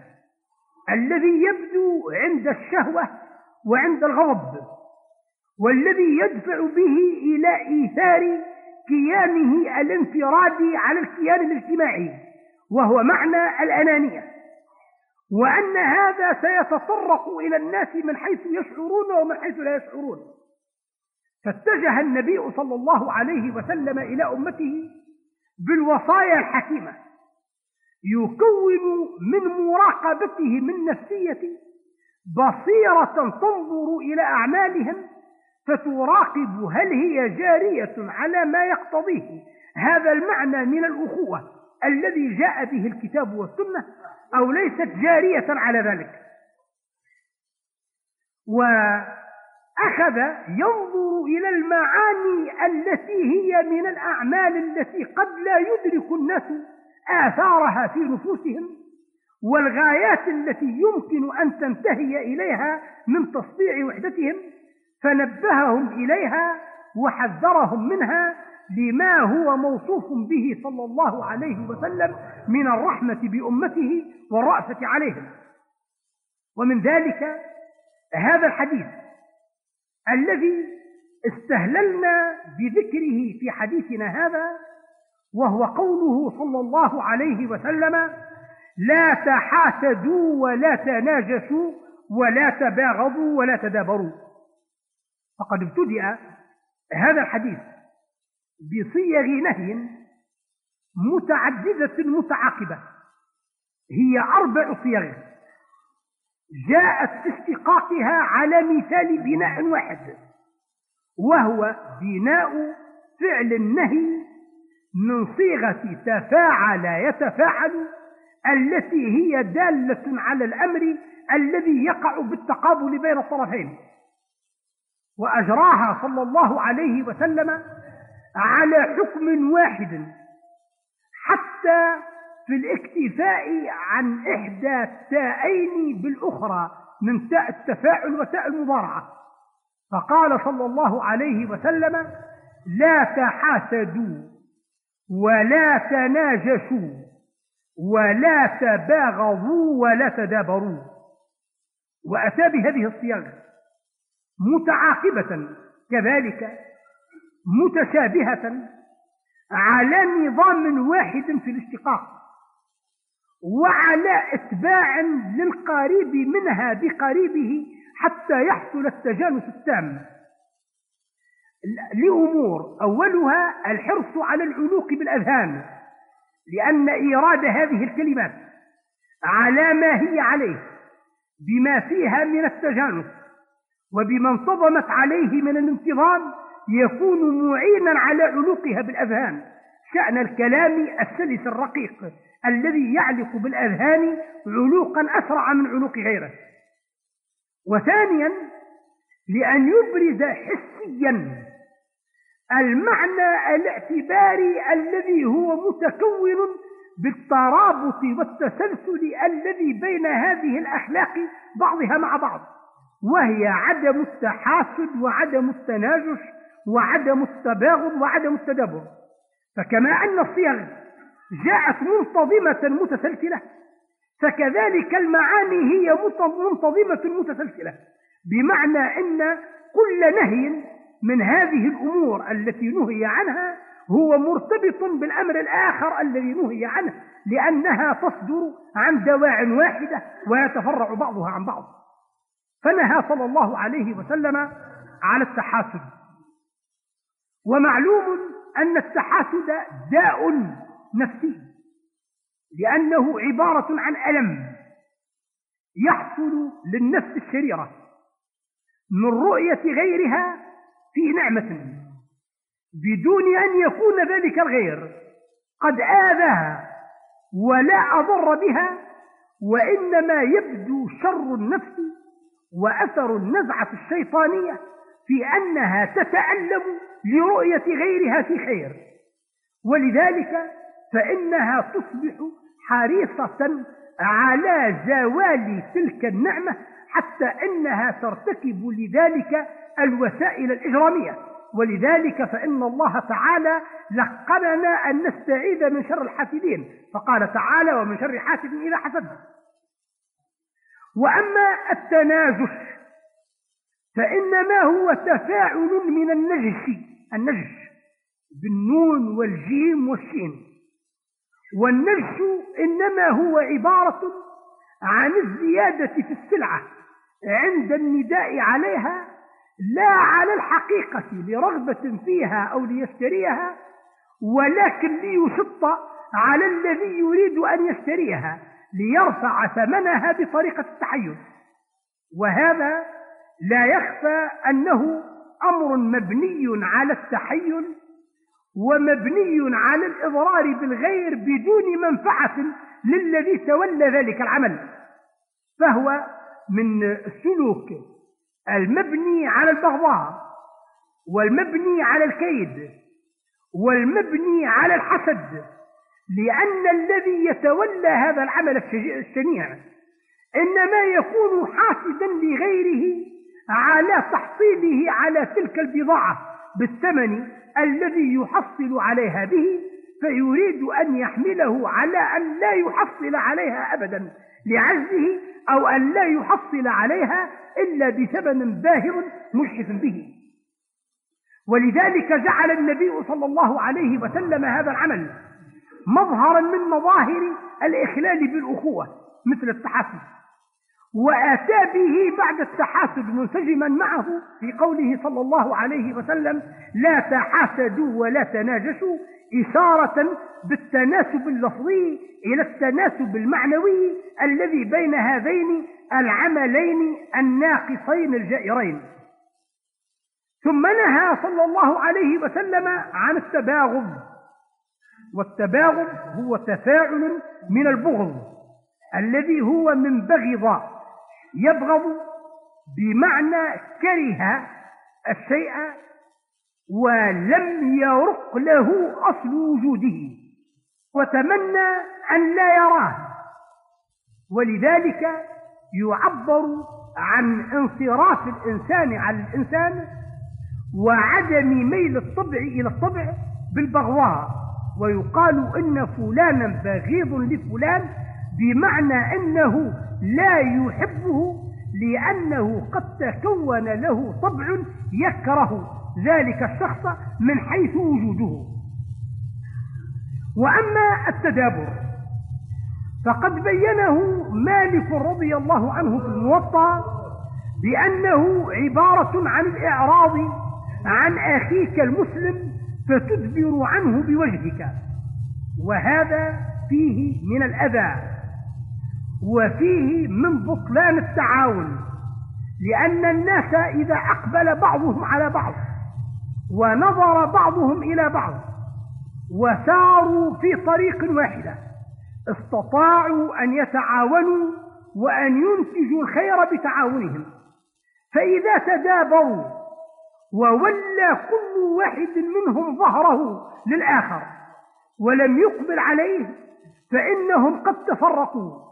الذي يبدو عند الشهوة وعند الغضب والذي يدفع به إلى إيثار كيانه الانفرادي على الكيان الاجتماعي وهو معنى الأنانية. وأن هذا سيتطرق إلى الناس من حيث يشعرون ومن حيث لا يشعرون. فاتجه النبي صلى الله عليه وسلم إلى أمته بالوصايا الحكيمة يكون من مراقبته من نفسية بصيرة تنظر إلى أعمالهم فتراقب هل هي جارية على ما يقتضيه. هذا المعنى من الأخوة الذي جاء به الكتاب والسنة أو ليست جارية على ذلك. وأخذ ينظر إلى المعاني التي هي من الأعمال التي قد لا يدرك الناس آثارها في نفوسهم والغايات التي يمكن أن تنتهي إليها من تصديع وحدتهم. فنبههم إليها وحذرهم منها لما هو موصوف به صلى الله عليه وسلم من الرحمة بأمته والرأفة عليهم. ومن ذلك هذا الحديث الذي استهللنا بذكره في حديثنا هذا وهو قوله صلى الله عليه وسلم لا تحاسدوا ولا تناجسوا ولا تباغضوا ولا تدابروا. فقد ابتدأ هذا الحديث بصيغ نهي متعددة متعاقبة هي أربع صيغ. جاءت في اشتقاقها على مثال بناء واحد وهو بناء فعل النهي من صيغة تفاعل يتفاعل التي هي دالة على الأمر الذي يقع بالتقابل بين الطرفين. وأجراها صلى الله عليه وسلم على حكم واحد حتى في الاكتفاء عن إحدى التاءين بالأخرى من تاء التفاعل وتاء المضارعة فقال صلى الله عليه وسلم لا تحاسدوا ولا تناجشوا ولا تباغضوا ولا تدابروا. وأتى بهذه الصيغ متعاقبة كذلك متشابهة على نظام واحد في الاشتقاق وعلى اتباع للقريب منها بقريبه حتى يحصل التجانس التام. لأمور أولها الحرص على العلوق بالأذهان لأن إيراد هذه الكلمات على ما هي عليه بما فيها من التجانس. وبما انتظمت عليه من الانتظام يكون معينا على علوقها بالأذهان. شأن الكلام السلس الرقيق الذي يعلق بالأذهان علوقا أسرع من علوق غيره. وثانيا لأن يبرز حسيا المعنى الاعتباري الذي هو متكون بالترابط والتسلسل الذي بين هذه الأخلاق بعضها مع بعض. وهي عدم التحاسد وعدم التناجش وعدم التباغض وعدم التدبر. فكما أن الصيغ جاءت منتظمة متسلسلة فكذلك المعاني هي منتظمة متسلسلة بمعنى أن كل نهي من هذه الأمور التي نهي عنها هو مرتبط بالأمر الآخر الذي نهي عنه لأنها تصدر عن دواع واحدة ويتفرع بعضها عن بعض. فنهى صلى الله عليه وسلم على التحاسد. ومعلوم أن التحاسد داء نفسي لأنه عبارة عن ألم يحصل للنفس الشريرة من رؤية غيرها في نعمة بدون أن يكون ذلك الغير. قد آذاها ولا أضر بها وإنما يبدو شر النفس وأثر النزعة الشيطانية في أنها تتألم لرؤية غيرها في خير. ولذلك فإنها تصبح حريصة على زوال تلك النعمة حتى إنها ترتكب لذلك الوسائل الإجرامية. ولذلك فإن الله تعالى لقننا أن نستعيذ من شر الحاسدين. فقال تعالى ومن شر حاسد إذا حسد وأما التنازش فإنما هو تفاعل من النجش النجش بالنون والجيم والشين والنجش إنما هو عبارة عن الزيادة في السلعة عند النداء عليها لا على الحقيقة لرغبة فيها أو ليشتريها ولكن ليشط على الذي يريد أن يشتريها. ليرفع ثمنها بطريقة التحيز. وهذا لا يخفى أنه أمر مبني على التحيل ومبني على الإضرار بالغير بدون منفعة للذي تولى ذلك العمل. فهو من السلوك المبني على البغضاء والمبني على الكيد والمبني على الحسد لأن الذي يتولى هذا العمل الشنيع إنما يكون حاسدا لغيره على تحصيله على تلك البضاعة بالثمن الذي يحصل عليها به فيريد أن يحمله على أن لا يحصل عليها أبدا لعجزه أو أن لا يحصل عليها إلا بثمن باهر مشحف به. ولذلك جعل النبي صلى الله عليه وسلم هذا العمل مظهرا من مظاهر الإخلال بالأخوة مثل التحاسد وآتى به بعد التحاسد منسجما معه في قوله صلى الله عليه وسلم لا تحاسدوا ولا تناجشوا إشارة بالتناسب اللفظي إلى التناسب المعنوي الذي بين هذين العملين الناقصين الجائرين. ثم نهى صلى الله عليه وسلم عن التباغض. والتباغض هو تفاعل من البغض الذي هو من بغض يبغض بمعنى كره الشيء ولم يرق له أصل وجوده وتمنى أن لا يراه ولذلك يعبر عن انصراف الإنسان على الإنسان وعدم ميل الطبع إلى الطبع بالبغضاء. ويقال إن فلانا بغيض لفلان بمعنى أنه لا يحبه لأنه قد تكون له طبع يكره ذلك الشخص من حيث وجوده. وأما التدابر فقد بينه مالك رضي الله عنه في الموطأ بأنه عبارة عن الإعراض عن أخيك المسلم فتدبر عنه بوجهك. وهذا فيه من الأذى وفيه من بطلان التعاون لأن الناس إذا أقبل بعضهم على بعض ونظر بعضهم إلى بعض وساروا في طريق واحدة استطاعوا أن يتعاونوا وأن ينتجوا الخير بتعاونهم. فإذا تدابروا وولى كل واحد منهم ظهره للآخر ولم يقبل عليه فإنهم قد تفرقوا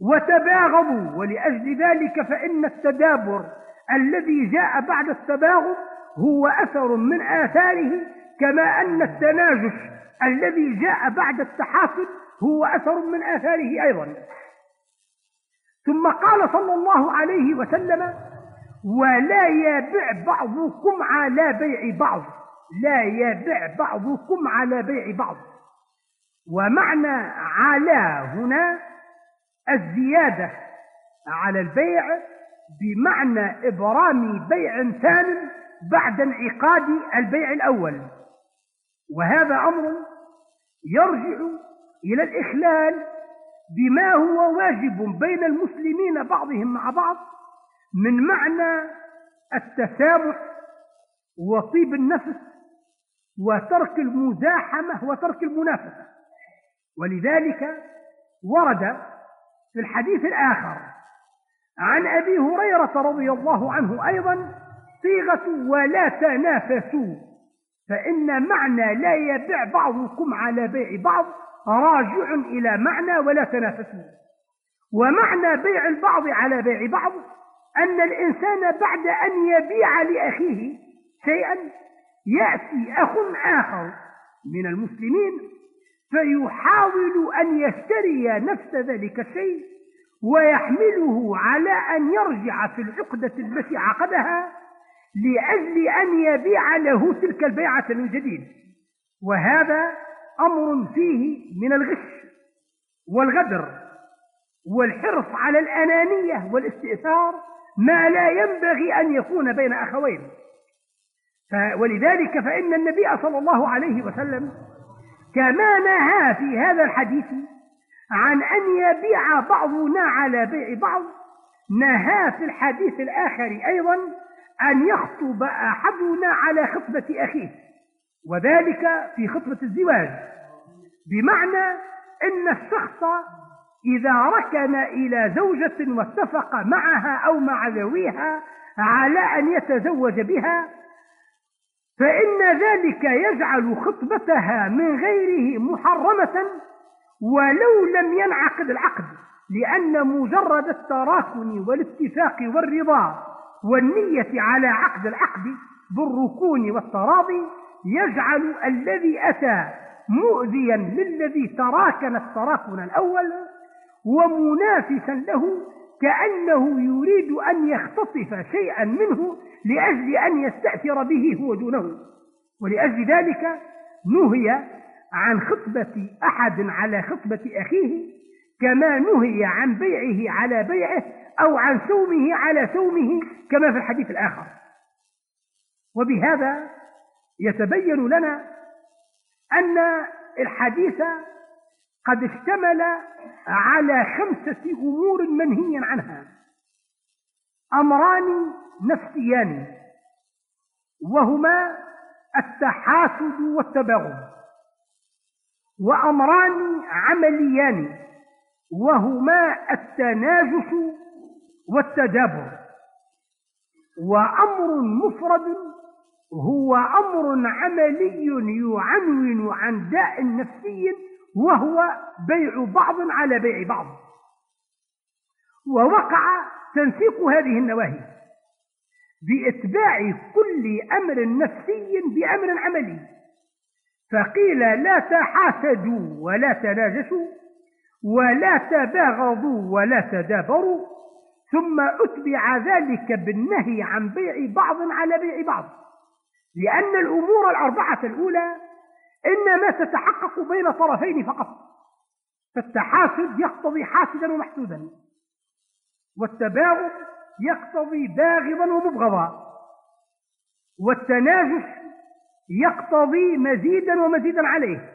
وتباغضوا ولأجل ذلك فإن التدابر الذي جاء بعد التباغض هو أثر من آثاره كما أن التناجش الذي جاء بعد التحاسد هو أثر من آثاره أيضا. ثم قال صلى الله عليه وسلم ولا يبع بعضكم على بيع بعض. لا يبع بعضكم على بيع بعض. ومعنى على هنا الزيادة على البيع بمعنى إبرام بيع ثان بعد انعقاد البيع الأول. وهذا أمر يرجع إلى الإخلال بما هو واجب بين المسلمين بعضهم مع بعض من معنى التسامح وطيب النفس وترك المزاحمة وترك المنافسة. ولذلك ورد في الحديث الآخر عن أبي هريرة رضي الله عنه أيضا صيغة ولا تنافسوا فإن معنى لا يبيع بعضكم على بيع بعض راجع إلى معنى ولا تنافسوا. ومعنى بيع البعض على بيع بعض أن الإنسان بعد أن يبيع لأخيه شيئا يأتي أخ آخر من المسلمين فيحاول أن يشتري نفس ذلك الشيء ويحمله على أن يرجع في العقدة التي عقدها لأجل أن يبيع له تلك البيعة من جديد. وهذا أمر فيه من الغش والغدر والحرص على الأنانية والاستئثار ما لا ينبغي أن يكون بين أخوين. ولذلك فإن النبي صلى الله عليه وسلم كما نهى في هذا الحديث عن أن يبيع بعضنا على بيع بعض. نهى في الحديث الآخر أيضا أن يخطب أحدنا على خطبة أخيه وذلك في خطبة الزواج. بمعنى أن الشخص إذا ركن إلى زوجة واتفق معها أو مع ذويها على أن يتزوج بها فإن ذلك يجعل خطبتها من غيره محرمة ولو لم ينعقد العقد لأن مجرد التراكن والاتفاق والرضا والنية على عقد العقد بالركون والتراضي يجعل الذي أتى مؤذيا للذي تراكن التراكن الأول ومنافسا له كأنه يريد أن يختطف شيئا منه لأجل أن يستأثر به هو دونه. ولأجل ذلك نهي عن خطبة أحد على خطبة أخيه كما نهي عن بيعه على بيعه أو عن سومه على سومه كما في الحديث الآخر. وبهذا يتبين لنا أن الحديث قد اشتمل على خمسة أمور منهي عنها. أمران نفسيان وهما التحاسد والتباغض وأمران عمليان وهما التناجس والتدابر. وأمر مفرد هو أمر عملي يعنون عن داء نفسي وهو بيع بعض على بيع بعض. ووقع تنسيق هذه النواهي بإتباع كل أمر نفسي بأمر عملي. فقيل لا تحاسدوا ولا تناجسوا ولا تباغضوا ولا تدابروا ثم أتبع ذلك بالنهي عن بيع بعض على بيع بعض. لأن الأمور الأربعة الأولى إنما تتحقق بين طرفين فقط. فالتحاسد يقتضي حاسدا ومحسودا. والتباغض يقتضي باغضا ومبغضا. والتناجش يقتضي مزيدا ومزيدا عليه.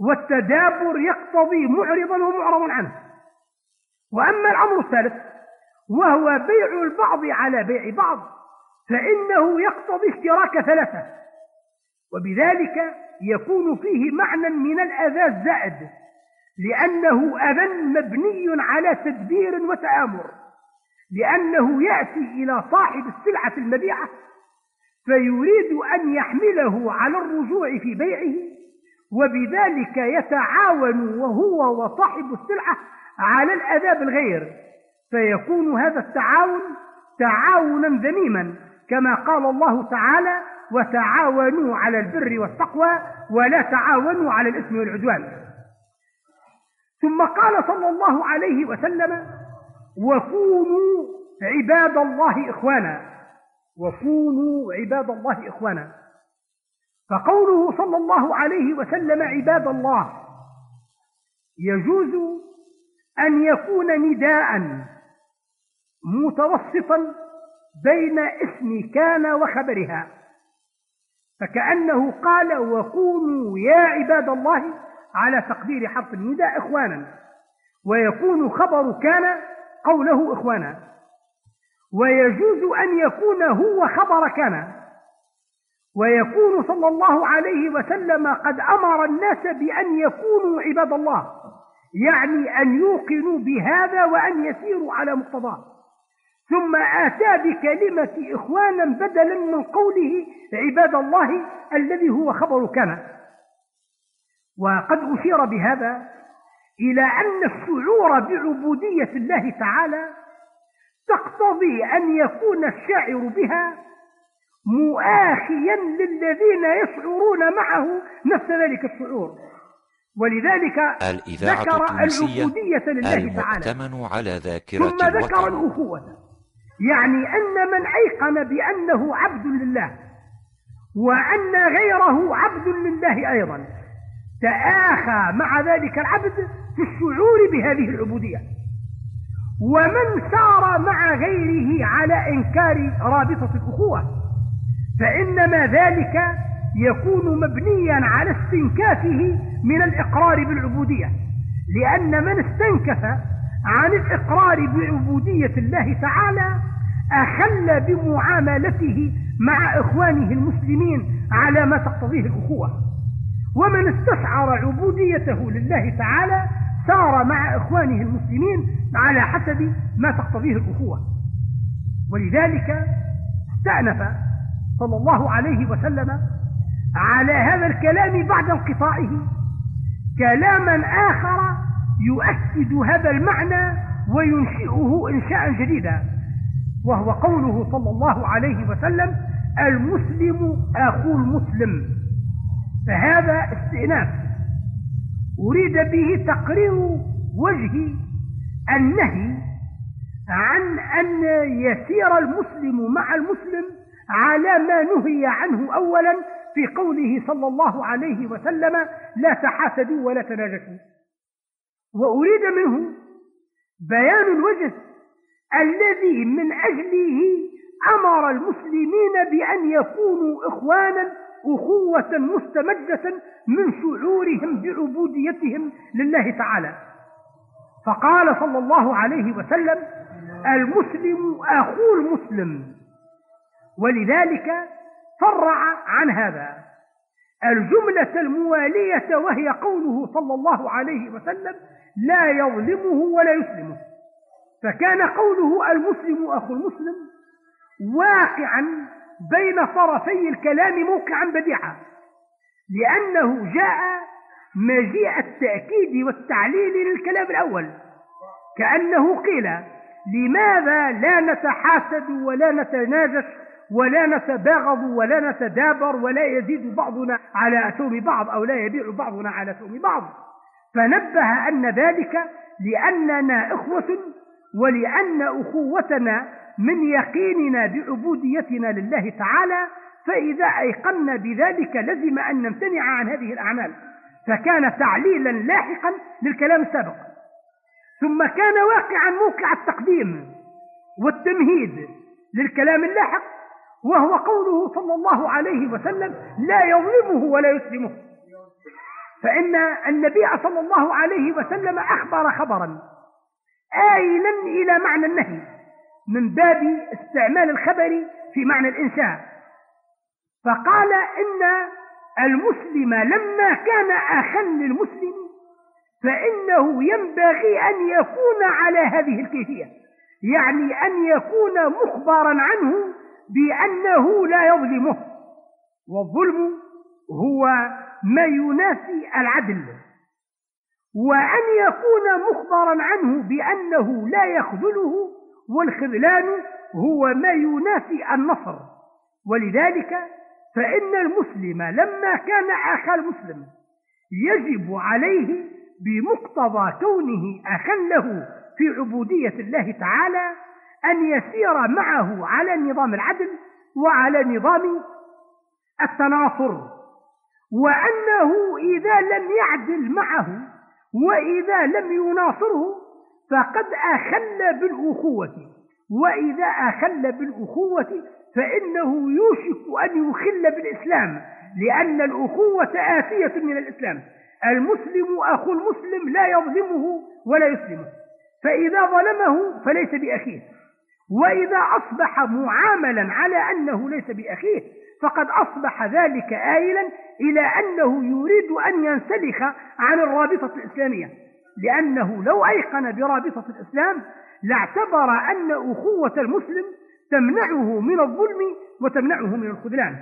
والتدابر يقتضي معرضا ومعرض عنه. وأما الأمر الثالث وهو بيع البعض على بيع بعض فإنه يقتضي اشتراك ثلاثة. وبذلك يكون فيه معنى من الأذى الزائد لأنه أذى مبني على تدبير وتآمر لأنه يأتي إلى صاحب السلعة المبيعة فيريد أن يحمله على الرجوع في بيعه وبذلك يتعاون وهو وصاحب السلعة على الأذى بالغير فيكون هذا التعاون تعاونا ذميما. كما قال الله تعالى وتعاونوا على البر والتقوى ولا تعاونوا على الإثم والعدوان ثم قال صلى الله عليه وسلم وكونوا عباد الله إخوانا وكونوا عباد الله إخوانا. فقوله صلى الله عليه وسلم عباد الله يجوز أن يكون نداء متوسطا بين اسم كان وخبرها. فكأنه قال وكونوا يا عباد الله على تقدير حرف النداء إخوانا. ويكون خبر كان قوله إخوانا. ويجوز أن يكون هو خبر كان. ويكون صلى الله عليه وسلم قد أمر الناس بأن يكونوا عباد الله يعني أن يوقنوا بهذا وأن يسيروا على مقتضاه. ثم آتى بكلمة إخوانا بدلا من قوله عباد الله الذي هو خبر كان وقد أشير بهذا إلى أن الشعور بعبودية الله تعالى تقتضي أن يكون الشاعر بها مؤاخيا للذين يشعرون معه نفس ذلك الشعور. ولذلك ذكر العبودية لله تعالى. على ذاكرة ثم ذكر الأخوة. يعني أن من أيقن بأنه عبد لله وأن غيره عبد لله أيضا تآخى مع ذلك العبد في الشعور بهذه العبودية. ومن سار مع غيره على إنكار رابطة الأخوة فإنما ذلك يكون مبنيا على استنكافه من الإقرار بالعبودية. لأن من استنكف عن الإقرار بعبودية الله تعالى أخل بمعاملته مع إخوانه المسلمين على ما تقتضيه الأخوة. ومن استشعر عبوديته لله تعالى سار مع إخوانه المسلمين على حسب ما تقتضيه الأخوة. ولذلك استأنف صلى الله عليه وسلم على هذا الكلام بعد انقطاعه كلاما آخر يؤكد هذا المعنى وينشئه إنشاء جديدا. وهو قوله صلى الله عليه وسلم المسلم أخو المسلم. فهذا استئناف. أريد به تقرير وجه النهي عن أن يسير المسلم مع المسلم على ما نهي عنه أولا في قوله صلى الله عليه وسلم لا تحاسدوا ولا تناجشوا. وأريد منه بيان الوجه الذي من أجله أمر المسلمين بأن يكونوا إخوانا أخوة مستمدة من شعورهم بعبوديتهم لله تعالى. فقال صلى الله عليه وسلم المسلم أخو المسلم. ولذلك فرع عن هذا. الجملة الموالية وهي قوله صلى الله عليه وسلم لا يظلمه ولا يسلمه. فكان قوله المسلم أخو المسلم واقعا بين طرفي الكلام موقعا بديعا لأنه جاء مجيء التأكيد والتعليل للكلام الأول كأنه قيل لماذا لا نتحاسد ولا نتناجش ولا نتباغض ولا نتدابر ولا يزيد بعضنا على ثوم بعض أو لا يبيع بعضنا على ثوم بعض؟ فنبه أن ذلك لأننا إخوة ولأن أخوتنا من يقيننا بعبوديتنا لله تعالى فإذا أيقنا بذلك لزم أن نمتنع عن هذه الأعمال فكان تعليلا لاحقا للكلام السابق. ثم كان واقعا موقع التقديم والتمهيد للكلام اللاحق وهو قوله صلى الله عليه وسلم لا يظلمه ولا يسلمه فإن النبي صلى الله عليه وسلم أخبر خبرا آيلا إلى معنى النهي من باب استعمال الخبر في معنى الإنشاء فقال إن المسلم لما كان أخا للمسلم فإنه ينبغي أن يكون على هذه الكيفية يعني أن يكون مخبرا عنه بأنه لا يظلمه. والظلم هو ما ينافي العدل. وأن يكون مخبرا عنه بأنه لا يخذله والخذلان هو ما ينافي النصر. ولذلك فإن المسلم لما كان أخا المسلم يجب عليه بمقتضى كونه أخا له في عبودية الله تعالى أن يسير معه على نظام العدل وعلى نظام التناصر وأنه إذا لم يعدل معه وإذا لم يناصره فقد أخل بالأخوة وإذا أخل بالأخوة فإنه يوشك أن يخل بالإسلام لأن الأخوة آتية من الإسلام. المسلم أخو المسلم لا يظلمه ولا يسلمه فإذا ظلمه فليس بأخيه. وإذا أصبح معاملا على أنه ليس بأخيه فقد أصبح ذلك آيلا إلى أنه يريد أن ينسلخ عن الرابطة الإسلامية. لأنه لو أيقن برابطة الإسلام لاعتبر أن أخوة المسلم تمنعه من الظلم وتمنعه من الخذلان.